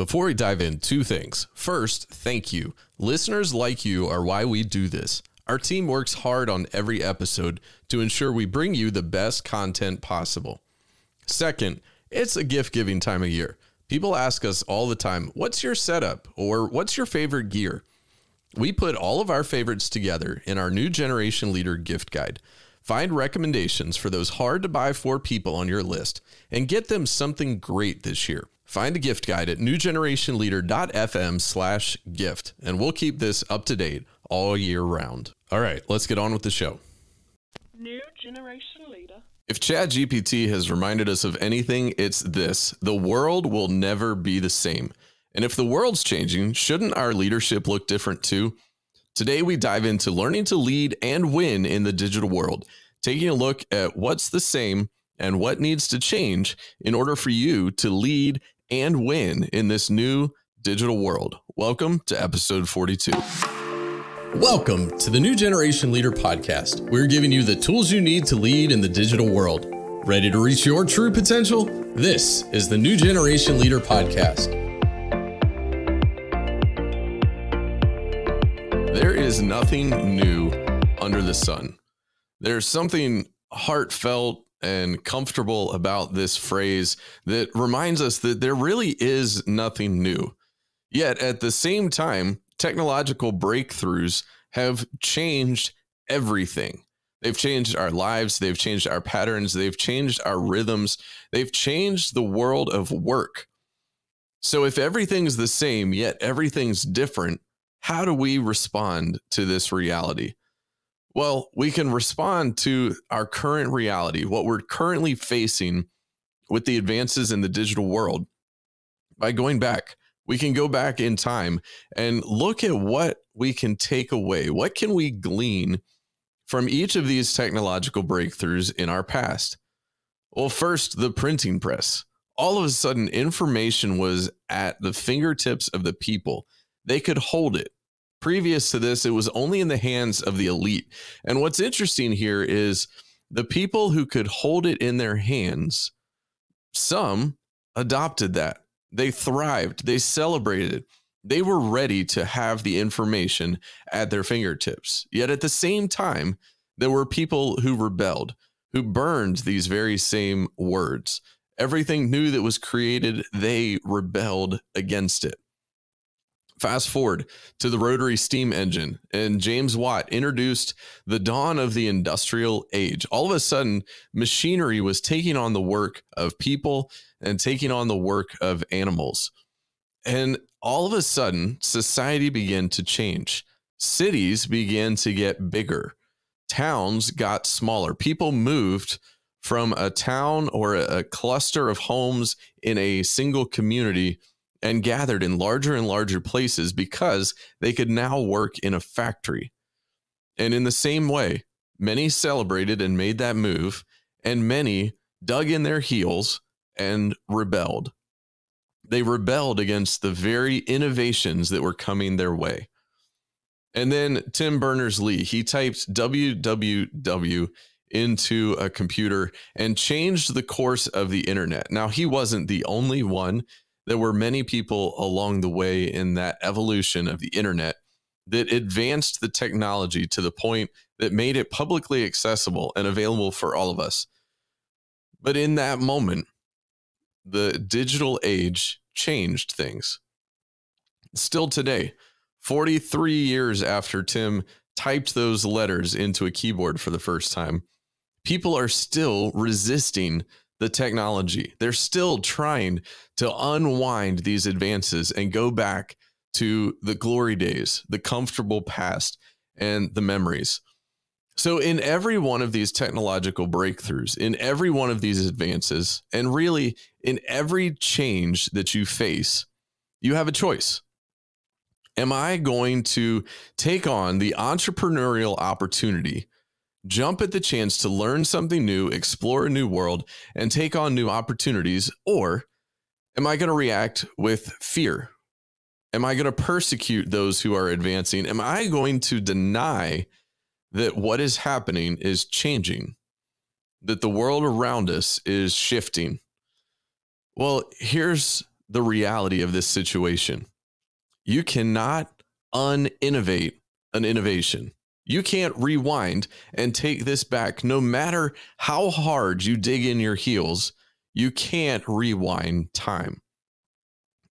Before we dive in, two things. First, thank you. Listeners like you are why we do this. Our team works hard on every episode to ensure we bring you the best content possible. Second, it's a gift giving time of year. People ask us all the time, What's your setup? or What's your favorite gear? We put all of our favorites together in our new Generation Leader gift guide. Find recommendations for those hard to buy for people on your list and get them something great this year. Find a gift guide at newgenerationleader.fm slash gift, and we'll keep this up to date all year round. All right, let's get on with the show. New generation leader. If ChatGPT has reminded us of anything, it's this the world will never be the same. And if the world's changing, shouldn't our leadership look different too? Today, we dive into learning to lead and win in the digital world, taking a look at what's the same and what needs to change in order for you to lead and win in this new digital world. Welcome to episode 42. Welcome to the New Generation Leader Podcast. We're giving you the tools you need to lead in the digital world. Ready to reach your true potential? This is the New Generation Leader Podcast. There is nothing new under the sun. There's something heartfelt and comfortable about this phrase that reminds us that there really is nothing new. Yet at the same time, technological breakthroughs have changed everything. They've changed our lives, they've changed our patterns, they've changed our rhythms, they've changed the world of work. So if everything's the same, yet everything's different, how do we respond to this reality? Well, we can respond to our current reality, what we're currently facing with the advances in the digital world by going back. We can go back in time and look at what we can take away. What can we glean from each of these technological breakthroughs in our past? Well, first, the printing press. All of a sudden, information was at the fingertips of the people. They could hold it previous to this, it was only in the hands of the elite. And what's interesting here is the people who could hold it in their hands, some adopted that. They thrived, they celebrated They were ready to have the information at their fingertips. Yet at the same time, there were people who rebelled, who burned these very same words. Everything new that was created, they rebelled against it. Fast forward to the rotary steam engine, and James Watt introduced the dawn of the industrial age. All of a sudden, machinery was taking on the work of people and taking on the work of animals. And all of a sudden, society began to change. Cities began to get bigger, towns got smaller. People moved from a town or a cluster of homes in a single community and gathered in larger and larger places because they could now work in a factory. And in the same way, many celebrated and made that move, and many dug in their heels and rebelled. They rebelled against the very innovations that were coming their way. And then Tim Berners Lee, he typed www into a computer and changed the course of the internet. Now, he wasn't the only one there were many people along the way in that evolution of the internet that advanced the technology to the point that made it publicly accessible and available for all of us. But in that moment, the digital age changed things. Still today, 43 years after Tim typed those letters into a keyboard for the first time, people are still resisting the technology. They're still trying to unwind these advances and go back to the glory days, the comfortable past, and the memories. So, in every one of these technological breakthroughs, in every one of these advances, and really in every change that you face, you have a choice. Am I going to take on the entrepreneurial opportunity jump at the chance to learn something new, explore a new world, and take on new opportunities? Or am I going to react with fear? Am I going to persecute those who are advancing? Am I going to deny that what is happening is changing, that the world around us is shifting? Well, here's the reality of this situation. You cannot uninnovate an innovation. You can't rewind and take this back. No matter how hard you dig in your heels, you can't rewind time.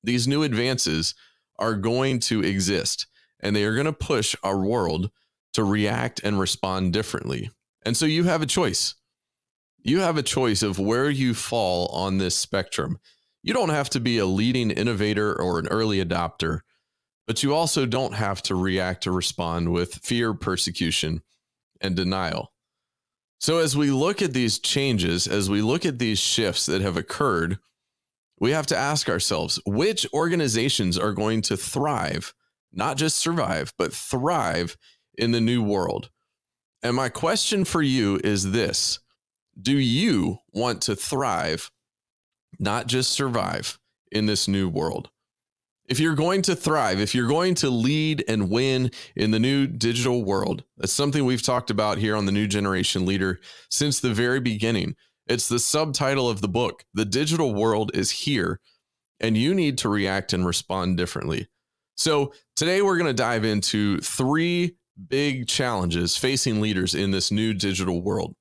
These new advances are going to exist and they are going to push our world to react and respond differently. And so you have a choice. You have a choice of where you fall on this spectrum. You don't have to be a leading innovator or an early adopter, but you also don't have to react or respond with fear, persecution, and denial. So, as we look at these changes, as we look at these shifts that have occurred, we have to ask ourselves which organizations are going to thrive, not just survive, but thrive in the new world. And my question for you is this Do you want to thrive, not just survive in this new world? If you're going to thrive, if you're going to lead and win in the new digital world, that's something we've talked about here on the New Generation Leader since the very beginning. It's the subtitle of the book. The digital world is here, and you need to react and respond differently. So, today we're going to dive into three big challenges facing leaders in this new digital world.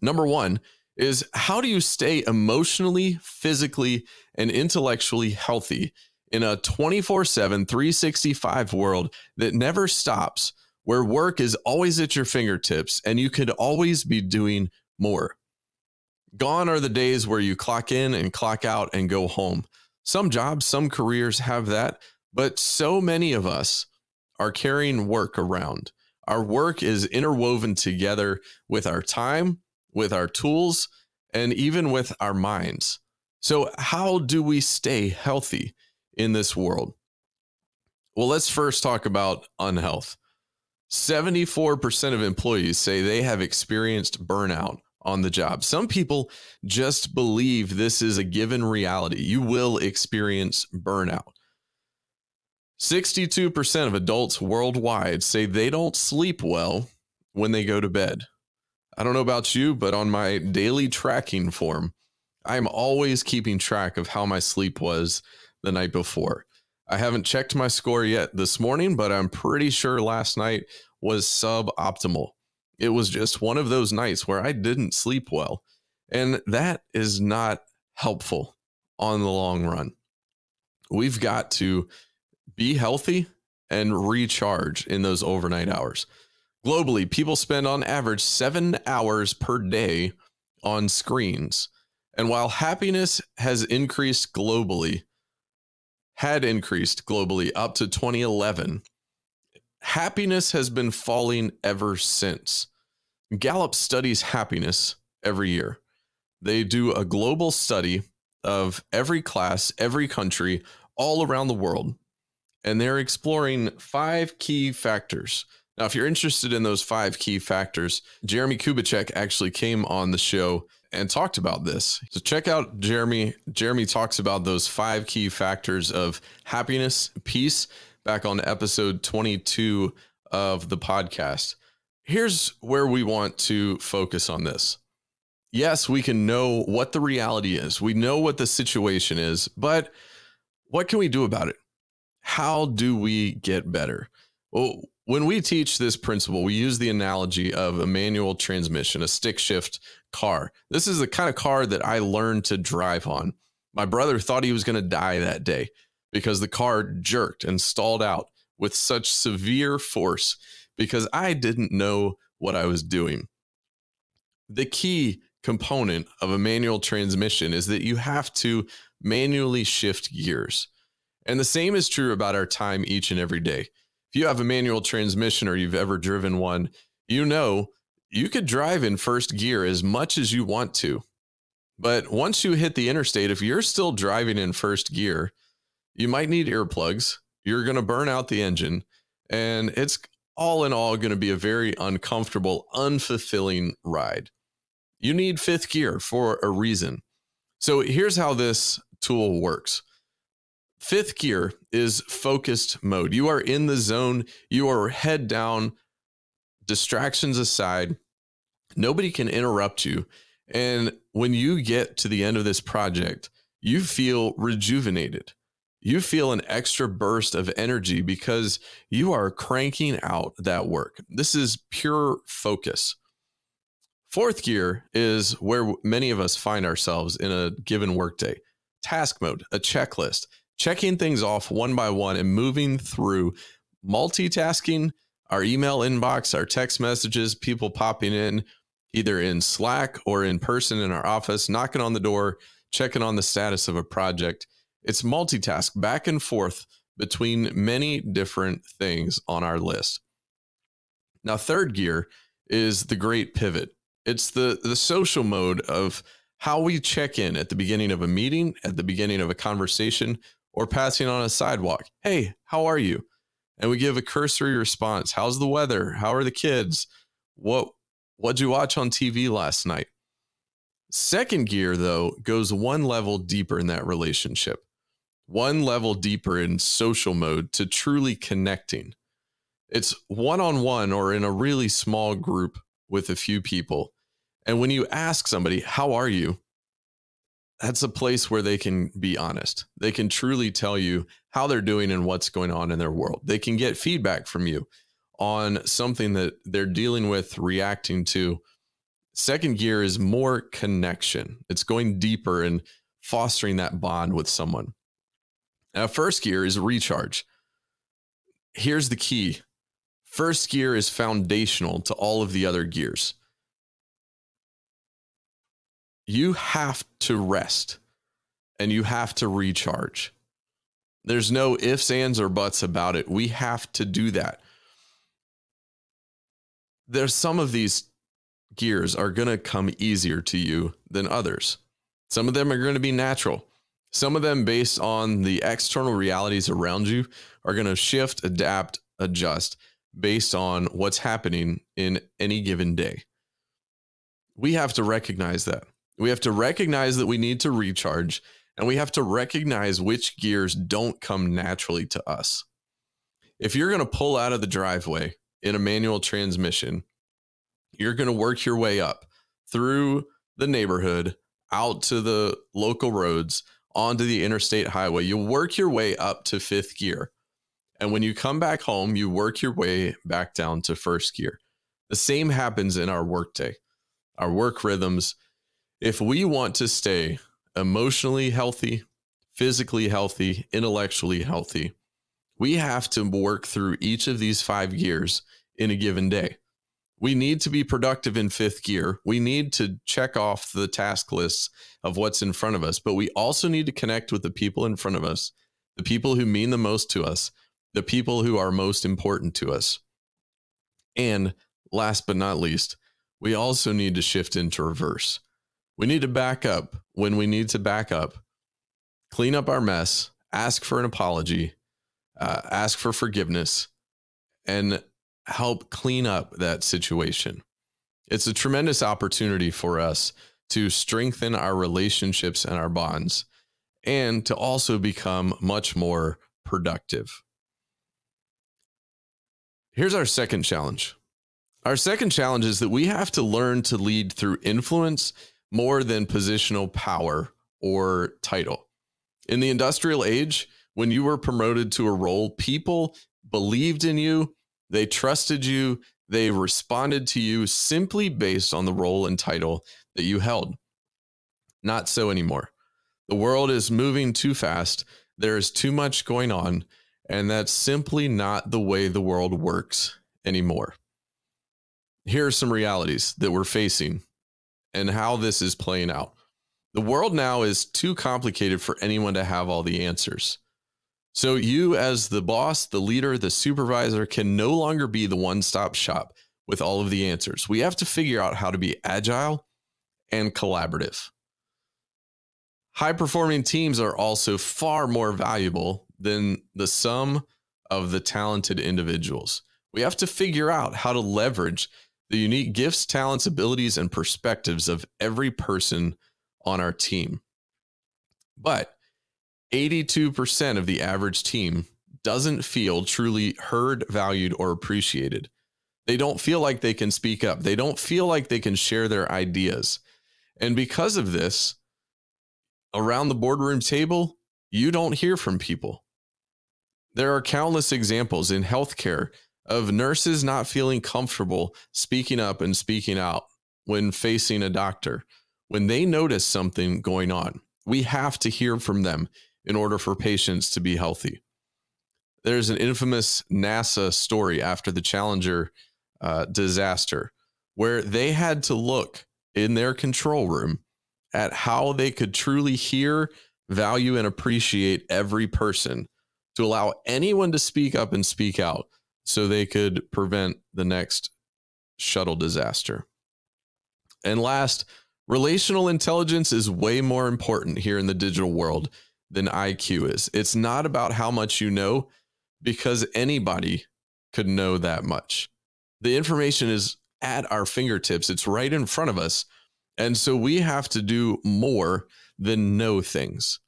Number one is how do you stay emotionally, physically, and intellectually healthy in a 24 7, 365 world that never stops, where work is always at your fingertips and you could always be doing more. Gone are the days where you clock in and clock out and go home. Some jobs, some careers have that, but so many of us are carrying work around. Our work is interwoven together with our time, with our tools, and even with our minds. So, how do we stay healthy? In this world? Well, let's first talk about unhealth. 74% of employees say they have experienced burnout on the job. Some people just believe this is a given reality. You will experience burnout. 62% of adults worldwide say they don't sleep well when they go to bed. I don't know about you, but on my daily tracking form, I'm always keeping track of how my sleep was the night before. I haven't checked my score yet this morning, but I'm pretty sure last night was suboptimal. It was just one of those nights where I didn't sleep well. And that is not helpful on the long run. We've got to be healthy and recharge in those overnight hours. Globally, people spend on average seven hours per day on screens. And while happiness has increased globally, had increased globally up to 2011. Happiness has been falling ever since. Gallup studies happiness every year. They do a global study of every class, every country, all around the world, and they're exploring five key factors. Now, if you're interested in those five key factors, Jeremie Kubicek actually came on the show and talked about this. So check out Jeremie. Jeremie talks about those five key factors of happiness, peace, back on episode 22 of the podcast. Here's where we want to focus on this. Yes, we can know what the reality is. We know what the situation is, but what can we do about it? How do we get better? Well, when we teach this principle, we use the analogy of a manual transmission, a stick shift car. This is the kind of car that I learned to drive on. My brother thought he was going to die that day because the car jerked and stalled out with such severe force because I didn't know what I was doing. The key component of a manual transmission is that you have to manually shift gears. And the same is true about our time each and every day if you have a manual transmission or you've ever driven one, you know you could drive in first gear as much as you want to. But once you hit the interstate, if you're still driving in first gear, you might need earplugs. You're going to burn out the engine. And it's all in all going to be a very uncomfortable, unfulfilling ride. You need fifth gear for a reason. So here's how this tool works Fifth gear is focused mode. You are in the zone, you are head down, distractions aside. Nobody can interrupt you. And when you get to the end of this project, you feel rejuvenated. You feel an extra burst of energy because you are cranking out that work. This is pure focus. Fourth gear is where many of us find ourselves in a given workday task mode, a checklist, checking things off one by one and moving through multitasking, our email inbox, our text messages, people popping in either in Slack or in person in our office, knocking on the door, checking on the status of a project. It's multitask back and forth between many different things on our list. Now, third gear is the great pivot. It's the, the social mode of how we check in at the beginning of a meeting, at the beginning of a conversation, or passing on a sidewalk. Hey, how are you? And we give a cursory response. How's the weather? How are the kids? What what'd you watch on TV last night? Second gear, though, goes one level deeper in that relationship, one level deeper in social mode to truly connecting. It's one on one or in a really small group with a few people. And when you ask somebody, How are you? that's a place where they can be honest. They can truly tell you how they're doing and what's going on in their world. They can get feedback from you on something that they're dealing with, reacting to Second gear is more connection. It's going deeper and fostering that bond with someone. Now, first gear is recharge. Here's the key first gear is foundational to all of the other gears. You have to rest and you have to recharge. There's no ifs, ands, or buts about it. We have to do that. There's some of these gears are going to come easier to you than others. Some of them are going to be natural. Some of them, based on the external realities around you, are going to shift, adapt, adjust based on what's happening in any given day. We have to recognize that. We have to recognize that we need to recharge, and we have to recognize which gears don't come naturally to us. If you're going to pull out of the driveway in a manual transmission, you're going to work your way up through the neighborhood, out to the local roads, onto the interstate highway. You work your way up to fifth gear. And when you come back home, you work your way back down to first gear. The same happens in our workday, our work rhythms. If we want to stay emotionally healthy, physically healthy, intellectually healthy, we have to work through each of these five gears in a given day we need to be productive in fifth gear. We need to check off the task lists of what's in front of us, but we also need to connect with the people in front of us, the people who mean the most to us, the people who are most important to us. And last but not least, we also need to shift into reverse. We need to back up when we need to back up, clean up our mess, ask for an apology, uh, ask for forgiveness, and help clean up that situation. It's a tremendous opportunity for us to strengthen our relationships and our bonds and to also become much more productive. Here's our second challenge. Our second challenge is that we have to learn to lead through influence more than positional power or title. In the industrial age, when you were promoted to a role, people believed in you they trusted you. They responded to you simply based on the role and title that you held. Not so anymore. The world is moving too fast. There is too much going on. And that's simply not the way the world works anymore. Here are some realities that we're facing and how this is playing out. The world now is too complicated for anyone to have all the answers. So you, as the boss, the leader, the supervisor, can no longer be the one stop shop with all of the answers. We have to figure out how to be agile and collaborative. High performing teams are also far more valuable than the sum of the talented individuals. We have to figure out how to leverage the unique gifts, talents, abilities, and perspectives of every person on our team. But 82% of the average team doesn't feel truly heard, valued, or appreciated. They don't feel like they can speak up. They don't feel like they can share their ideas. And because of this, around the boardroom table, you don't hear from people. There are countless examples in healthcare of nurses not feeling comfortable speaking up and speaking out when facing a doctor. When they notice something going on, we have to hear from them in order for patients to be healthy. There's an infamous NASA story after the Challenger uh, disaster where they had to look in their control room at how they could truly hear, value, and appreciate every person to allow anyone to speak up and speak out so they could prevent the next shuttle disaster. And last, relational intelligence is way more important here in the digital world than IQ is. It's not about how much you know, because anybody could know that much. The information is at our fingertips, it's right in front of us. And so we have to do more than know things.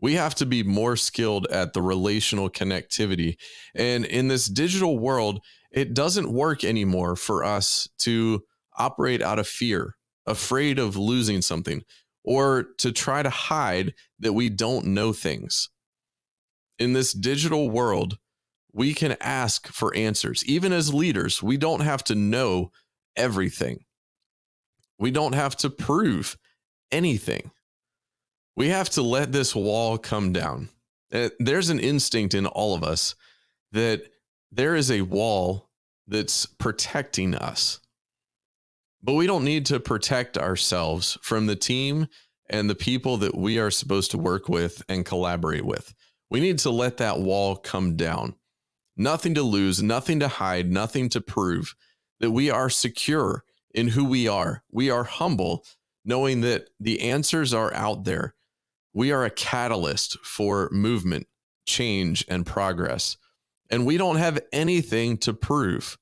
We have to be more skilled at the relational connectivity. And in this digital world, it doesn't work anymore for us to operate out of fear, afraid of losing something, or to try to hide that we don't know things. In this digital world, we can ask for answers. Even as leaders, we don't have to know everything. We don't have to prove anything. We have to let this wall come down. Uh, there's an instinct in all of us that there is a wall that's protecting us. But we don't need to protect ourselves from the team and the people that we are supposed to work with and collaborate with. We need to let that wall come down. Nothing to lose, nothing to hide, nothing to prove that we are secure in who we are. We are humble, knowing that the answers are out there. We are a catalyst for movement, change, and progress. And we don't have anything to prove.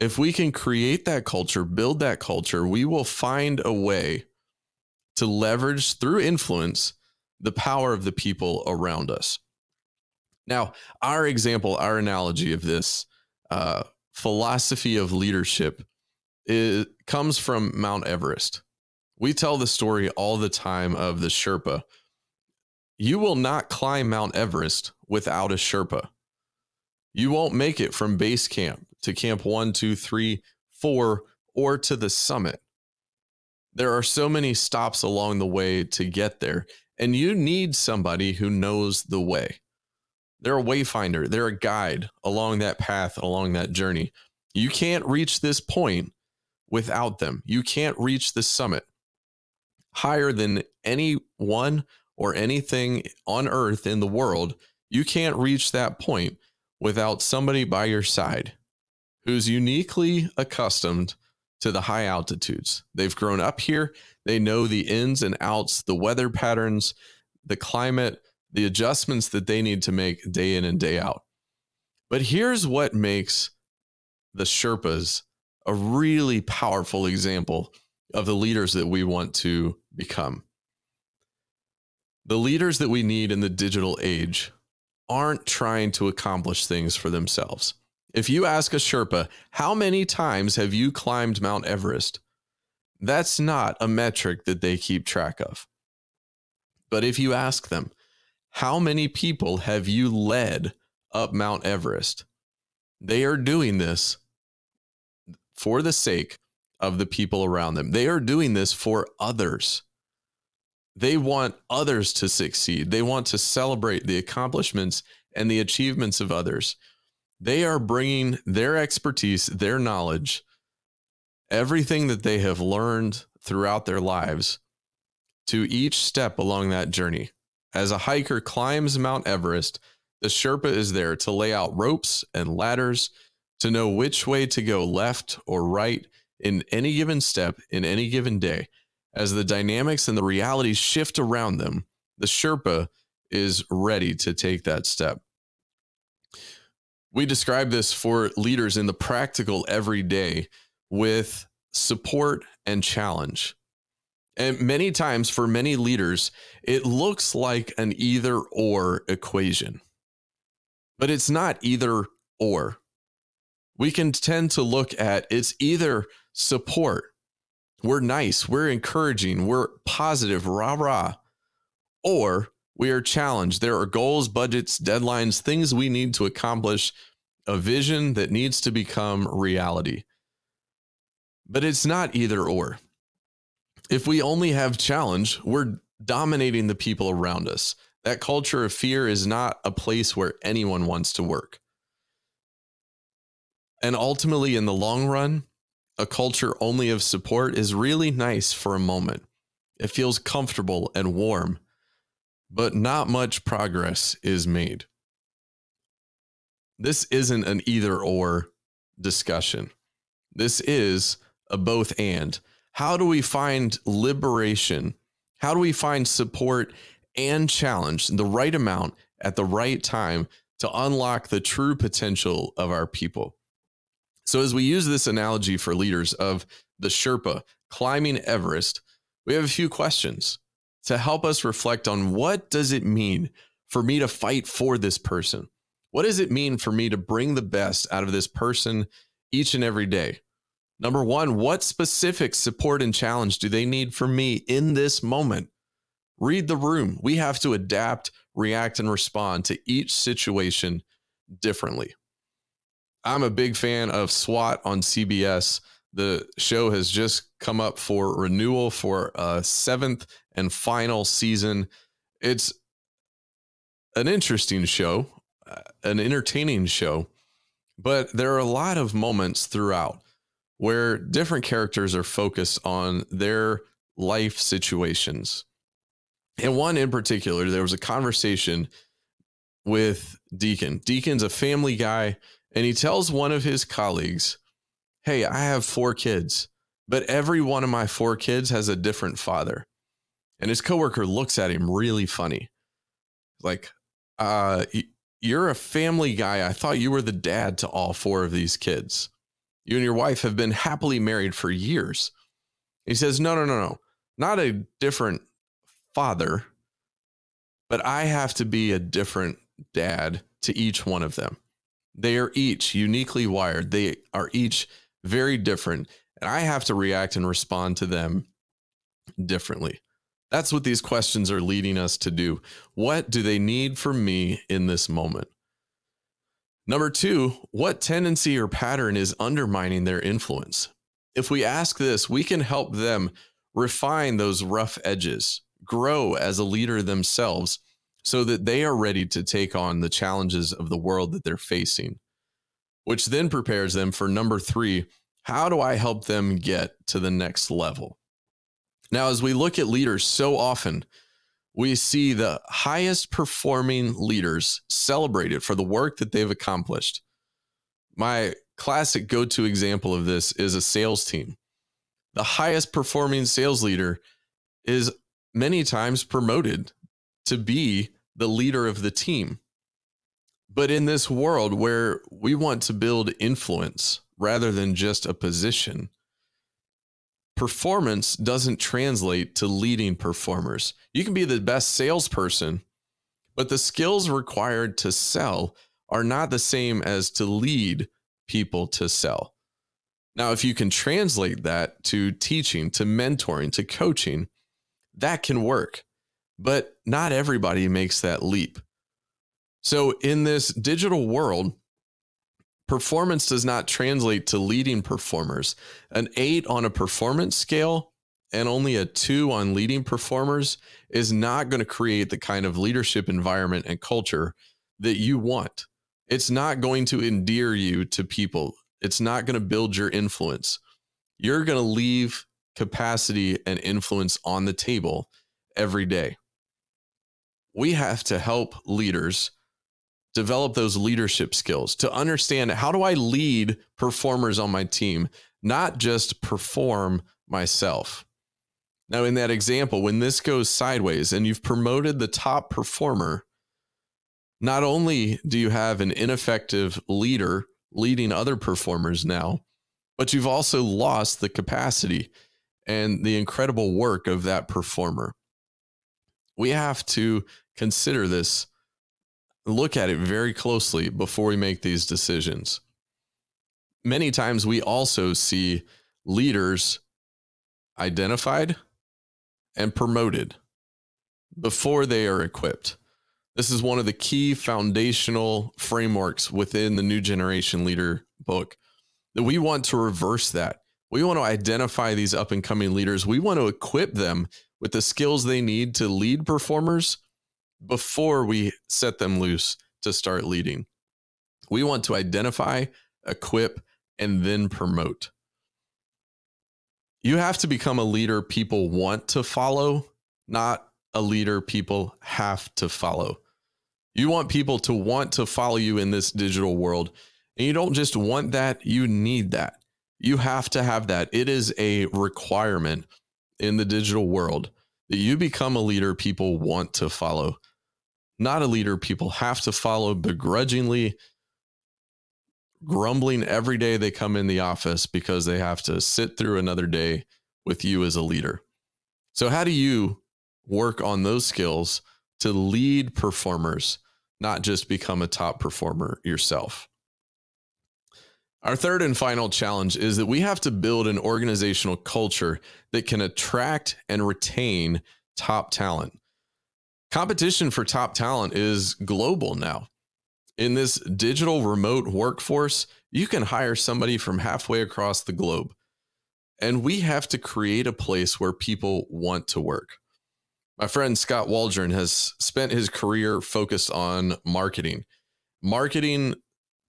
If we can create that culture, build that culture, we will find a way to leverage through influence the power of the people around us. Now, our example, our analogy of this uh, philosophy of leadership it comes from Mount Everest. We tell the story all the time of the Sherpa. You will not climb Mount Everest without a Sherpa. You won't make it from base camp to camp one, two, three, four, or to the summit. There are so many stops along the way to get there, and you need somebody who knows the way. They're a wayfinder, they're a guide along that path, along that journey. You can't reach this point without them. You can't reach the summit higher than anyone or anything on earth in the world. You can't reach that point without somebody by your side who's uniquely accustomed to the high altitudes. They've grown up here, they know the ins and outs, the weather patterns, the climate, the adjustments that they need to make day in and day out. But here's what makes the Sherpas a really powerful example of the leaders that we want to become. The leaders that we need in the digital age aren't trying to accomplish things for themselves. If you ask a Sherpa, how many times have you climbed Mount Everest? That's not a metric that they keep track of. But if you ask them, how many people have you led up Mount Everest? They are doing this for the sake of the people around them. They are doing this for others. They want others to succeed. They want to celebrate the accomplishments and the achievements of others. They are bringing their expertise, their knowledge, everything that they have learned throughout their lives to each step along that journey. As a hiker climbs Mount Everest, the Sherpa is there to lay out ropes and ladders to know which way to go left or right in any given step in any given day. As the dynamics and the realities shift around them, the Sherpa is ready to take that step. We describe this for leaders in the practical everyday with support and challenge. And many times for many leaders, it looks like an either or equation, but it's not either or. We can tend to look at it's either support, we're nice, we're encouraging, we're positive, rah rah, or we are challenged. There are goals, budgets, deadlines, things we need to accomplish, a vision that needs to become reality. But it's not either or. If we only have challenge, we're dominating the people around us. That culture of fear is not a place where anyone wants to work. And ultimately, in the long run, a culture only of support is really nice for a moment. It feels comfortable and warm, but not much progress is made. This isn't an either or discussion. This is a both and. How do we find liberation? How do we find support and challenge the right amount at the right time to unlock the true potential of our people? So, as we use this analogy for leaders of the Sherpa climbing Everest, we have a few questions to help us reflect on what does it mean for me to fight for this person? What does it mean for me to bring the best out of this person each and every day? Number one, what specific support and challenge do they need from me in this moment? Read the room. We have to adapt, react, and respond to each situation differently. I'm a big fan of SWAT on CBS. The show has just come up for renewal for a seventh and final season. It's an interesting show, uh, an entertaining show, but there are a lot of moments throughout where different characters are focused on their life situations. And one in particular, there was a conversation with Deacon. Deacon's a family guy and he tells one of his colleagues, Hey, I have four kids, but every one of my four kids has a different father. And his coworker looks at him really funny. Like, uh, you're a family guy. I thought you were the dad to all four of these kids. You and your wife have been happily married for years. He says, No, no, no, no. Not a different father, but I have to be a different dad to each one of them. They are each uniquely wired. They are each very different. And I have to react and respond to them differently. That's what these questions are leading us to do. What do they need from me in this moment? Number two, what tendency or pattern is undermining their influence? If we ask this, we can help them refine those rough edges, grow as a leader themselves, so that they are ready to take on the challenges of the world that they're facing, which then prepares them for number three how do I help them get to the next level? Now, as we look at leaders so often, we see the highest performing leaders celebrated for the work that they've accomplished. My classic go to example of this is a sales team. The highest performing sales leader is many times promoted to be the leader of the team. But in this world where we want to build influence rather than just a position, performance doesn't translate to leading performers. You can be the best salesperson, but the skills required to sell are not the same as to lead people to sell. Now, if you can translate that to teaching, to mentoring, to coaching, that can work but not everybody makes that leap. So, in this digital world, performance does not translate to leading performers. An eight on a performance scale and only a two on leading performers is not going to create the kind of leadership environment and culture that you want. It's not going to endear you to people, it's not going to build your influence. You're going to leave capacity and influence on the table every day we have to help leaders develop those leadership skills to understand how do I lead performers on my team, not just perform myself. Now, in that example, when this goes sideways and you've promoted the top performer, not only do you have an ineffective leader leading other performers now, but you've also lost the capacity and the incredible work of that performer. We have to consider this, look at it very closely before we make these decisions. Many times we also see leaders identified and promoted, before they are equipped. This is one of the key foundational frameworks within the New Generation Leader book that we want to reverse that. We want to identify these up and coming leaders. We want to equip them with the skills they need to lead performers before we set them loose to start leading. We want to identify, equip, and then promote. You have to become a leader people want to follow, not a leader people have to follow. You want people to want to follow you in this digital world. And you don't just want that, you need that. You have to have that. It is a requirement in the digital world that you become a leader people want to follow, not a leader people have to follow begrudgingly, grumbling every day they come in the office because they have to sit through another day with you as a leader. So, how do you work on those skills to lead performers, not just become a top performer yourself? Our third and final challenge is that we have to build an organizational culture that can attract and retain top talent. Competition for top talent is global now in this digital remote workforce, you can hire somebody from halfway across the globe. And we have to create a place where people want to work. My friend Scott Waldron has spent his career focused on marketing, marketing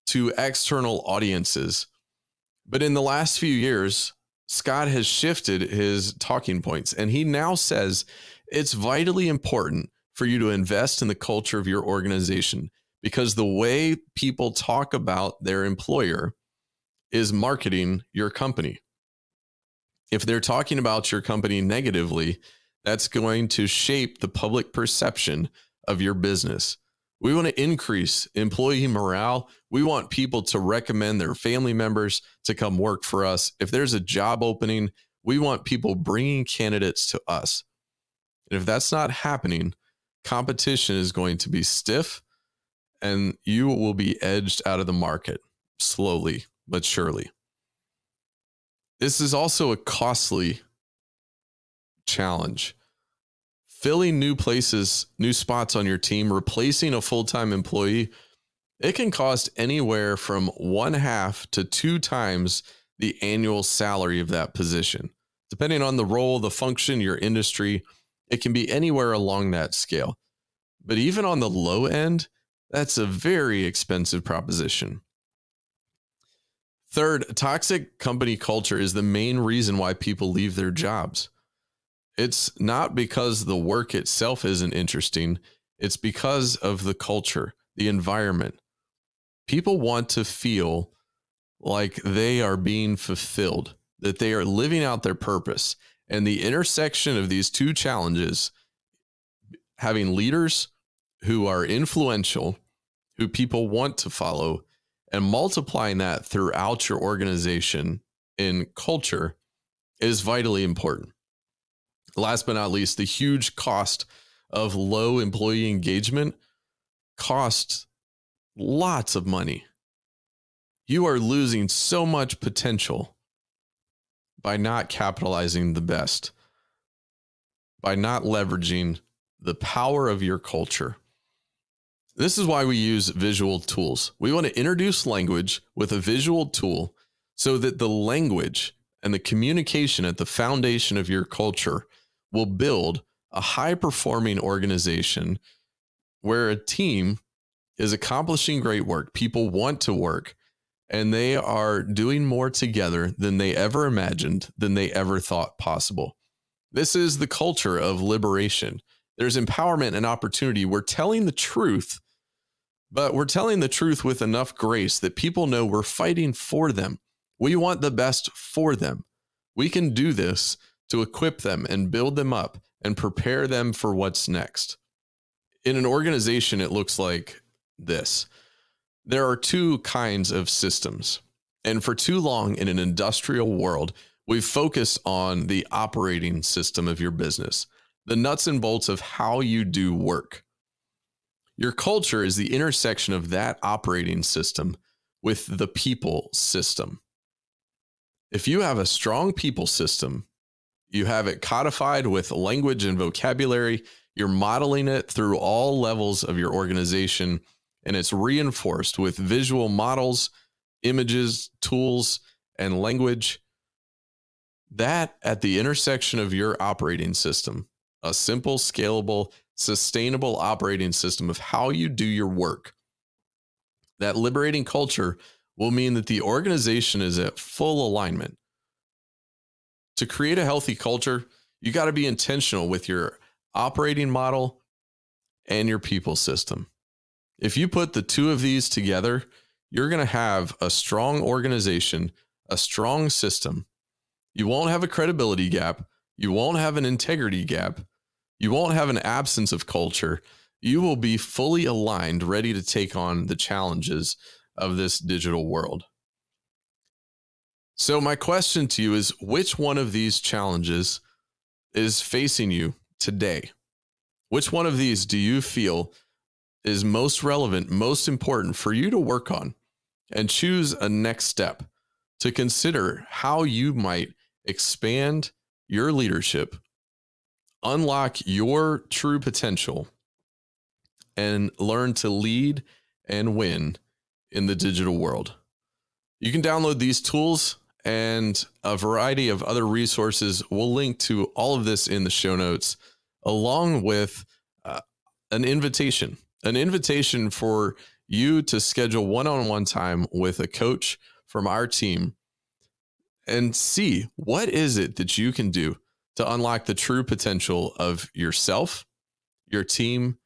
to external audiences. But in the last few years, Scott has shifted his talking points and he now says it's vitally important for you to invest in the culture of your organization because the way people talk about their employer is marketing your company. If they're talking about your company negatively, that's going to shape the public perception of your business. We want to increase employee morale. We want people to recommend their family members to come work for us. If there's a job opening, we want people bringing candidates to us. And if that's not happening, competition is going to be stiff and you will be edged out of the market slowly but surely. This is also a costly challenge. Filling new places, new spots on your team, replacing a full time employee, it can cost anywhere from one half to two times the annual salary of that position. Depending on the role, the function, your industry, it can be anywhere along that scale. But even on the low end, that's a very expensive proposition. Third, toxic company culture is the main reason why people leave their jobs. It's not because the work itself isn't interesting, it's because of the culture, the environment. People want to feel like they are being fulfilled, that they are living out their purpose. And the intersection of these two challenges, having leaders who are influential who people want to follow and multiplying that throughout your organization in culture is vitally important. Last but not least, the huge cost of low employee engagement costs lots of money. You are losing so much potential by not capitalizing the best, by not leveraging the power of your culture. This is why we use visual tools. We want to introduce language with a visual tool so that the language and the communication at the foundation of your culture will build a high performing organization where a team is accomplishing great work. People want to work and they are doing more together than they ever imagined, than they ever thought possible. This is the culture of liberation. There's empowerment and opportunity. We're telling the truth but we're telling the truth with enough grace that people know we're fighting for them. We want the best for them. We can do this to equip them and build them up and prepare them for what's next. In an organization, it looks like this there are two kinds of systems. And for too long in an industrial world, we've focused on the operating system of your business, the nuts and bolts of how you do work. Your culture is the intersection of that operating system with the people system. If you have a strong people system, you have it codified with language and vocabulary, You're modeling it through all levels of your organization, and it's reinforced with visual models, images, tools, and language. That at the intersection of your operating system, a simple, scalable, sustainable operating system of how you do your work. That liberating culture will mean that the organization is at full alignment. To create a healthy culture, you got to be intentional with your operating model and your people system. If you put the two of these together, you're going to have a strong organization, a strong system. You won't have a credibility gap. You won't have an integrity gap. You won't have an absence of culture. You will be fully aligned, ready to take on the challenges of this digital world. So, my question to you is which one of these challenges is facing you today? Which one of these do you feel is most relevant, most important for you to work on and choose a next step to consider how you might expand your leadership, unlock your true potential, and learn to lead and win in the digital world. You can download these tools and a variety of other resources. We'll link to all of this in the show notes, along with uh, an invitation, an invitation for you to schedule one on one time with a coach from our team and see what is it that you can do to unlock the true potential of yourself, your team,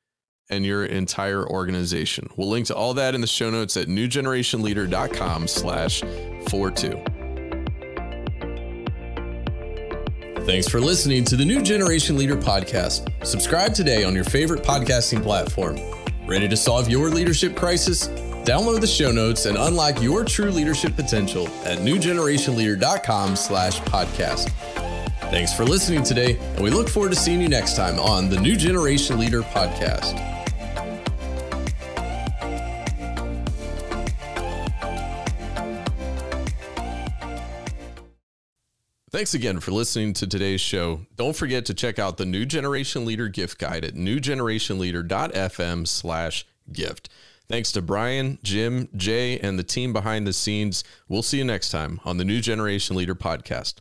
and your entire organization. We'll link to all that in the show notes at newgenerationleader.com slash 42. Thanks for listening to the New Generation Leader podcast. Subscribe today on your favorite podcasting platform. Ready to solve your leadership crisis? Download the show notes and unlock your true leadership potential at newgenerationleader.com slash podcast. Thanks for listening today, and we look forward to seeing you next time on the New Generation Leader podcast. Thanks again for listening to today's show. Don't forget to check out the New Generation Leader gift guide at newgenerationleader.fm slash gift. Thanks to Brian, Jim, Jay, and the team behind the scenes. We'll see you next time on the New Generation Leader podcast.